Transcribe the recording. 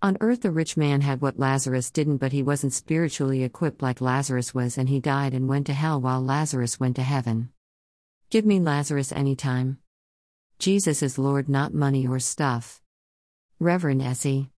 On earth, the rich man had what Lazarus didn't, but he wasn't spiritually equipped like Lazarus was, and he died and went to hell while Lazarus went to heaven. Give me Lazarus any time. Jesus is Lord, not money or stuff. Reverend Essie.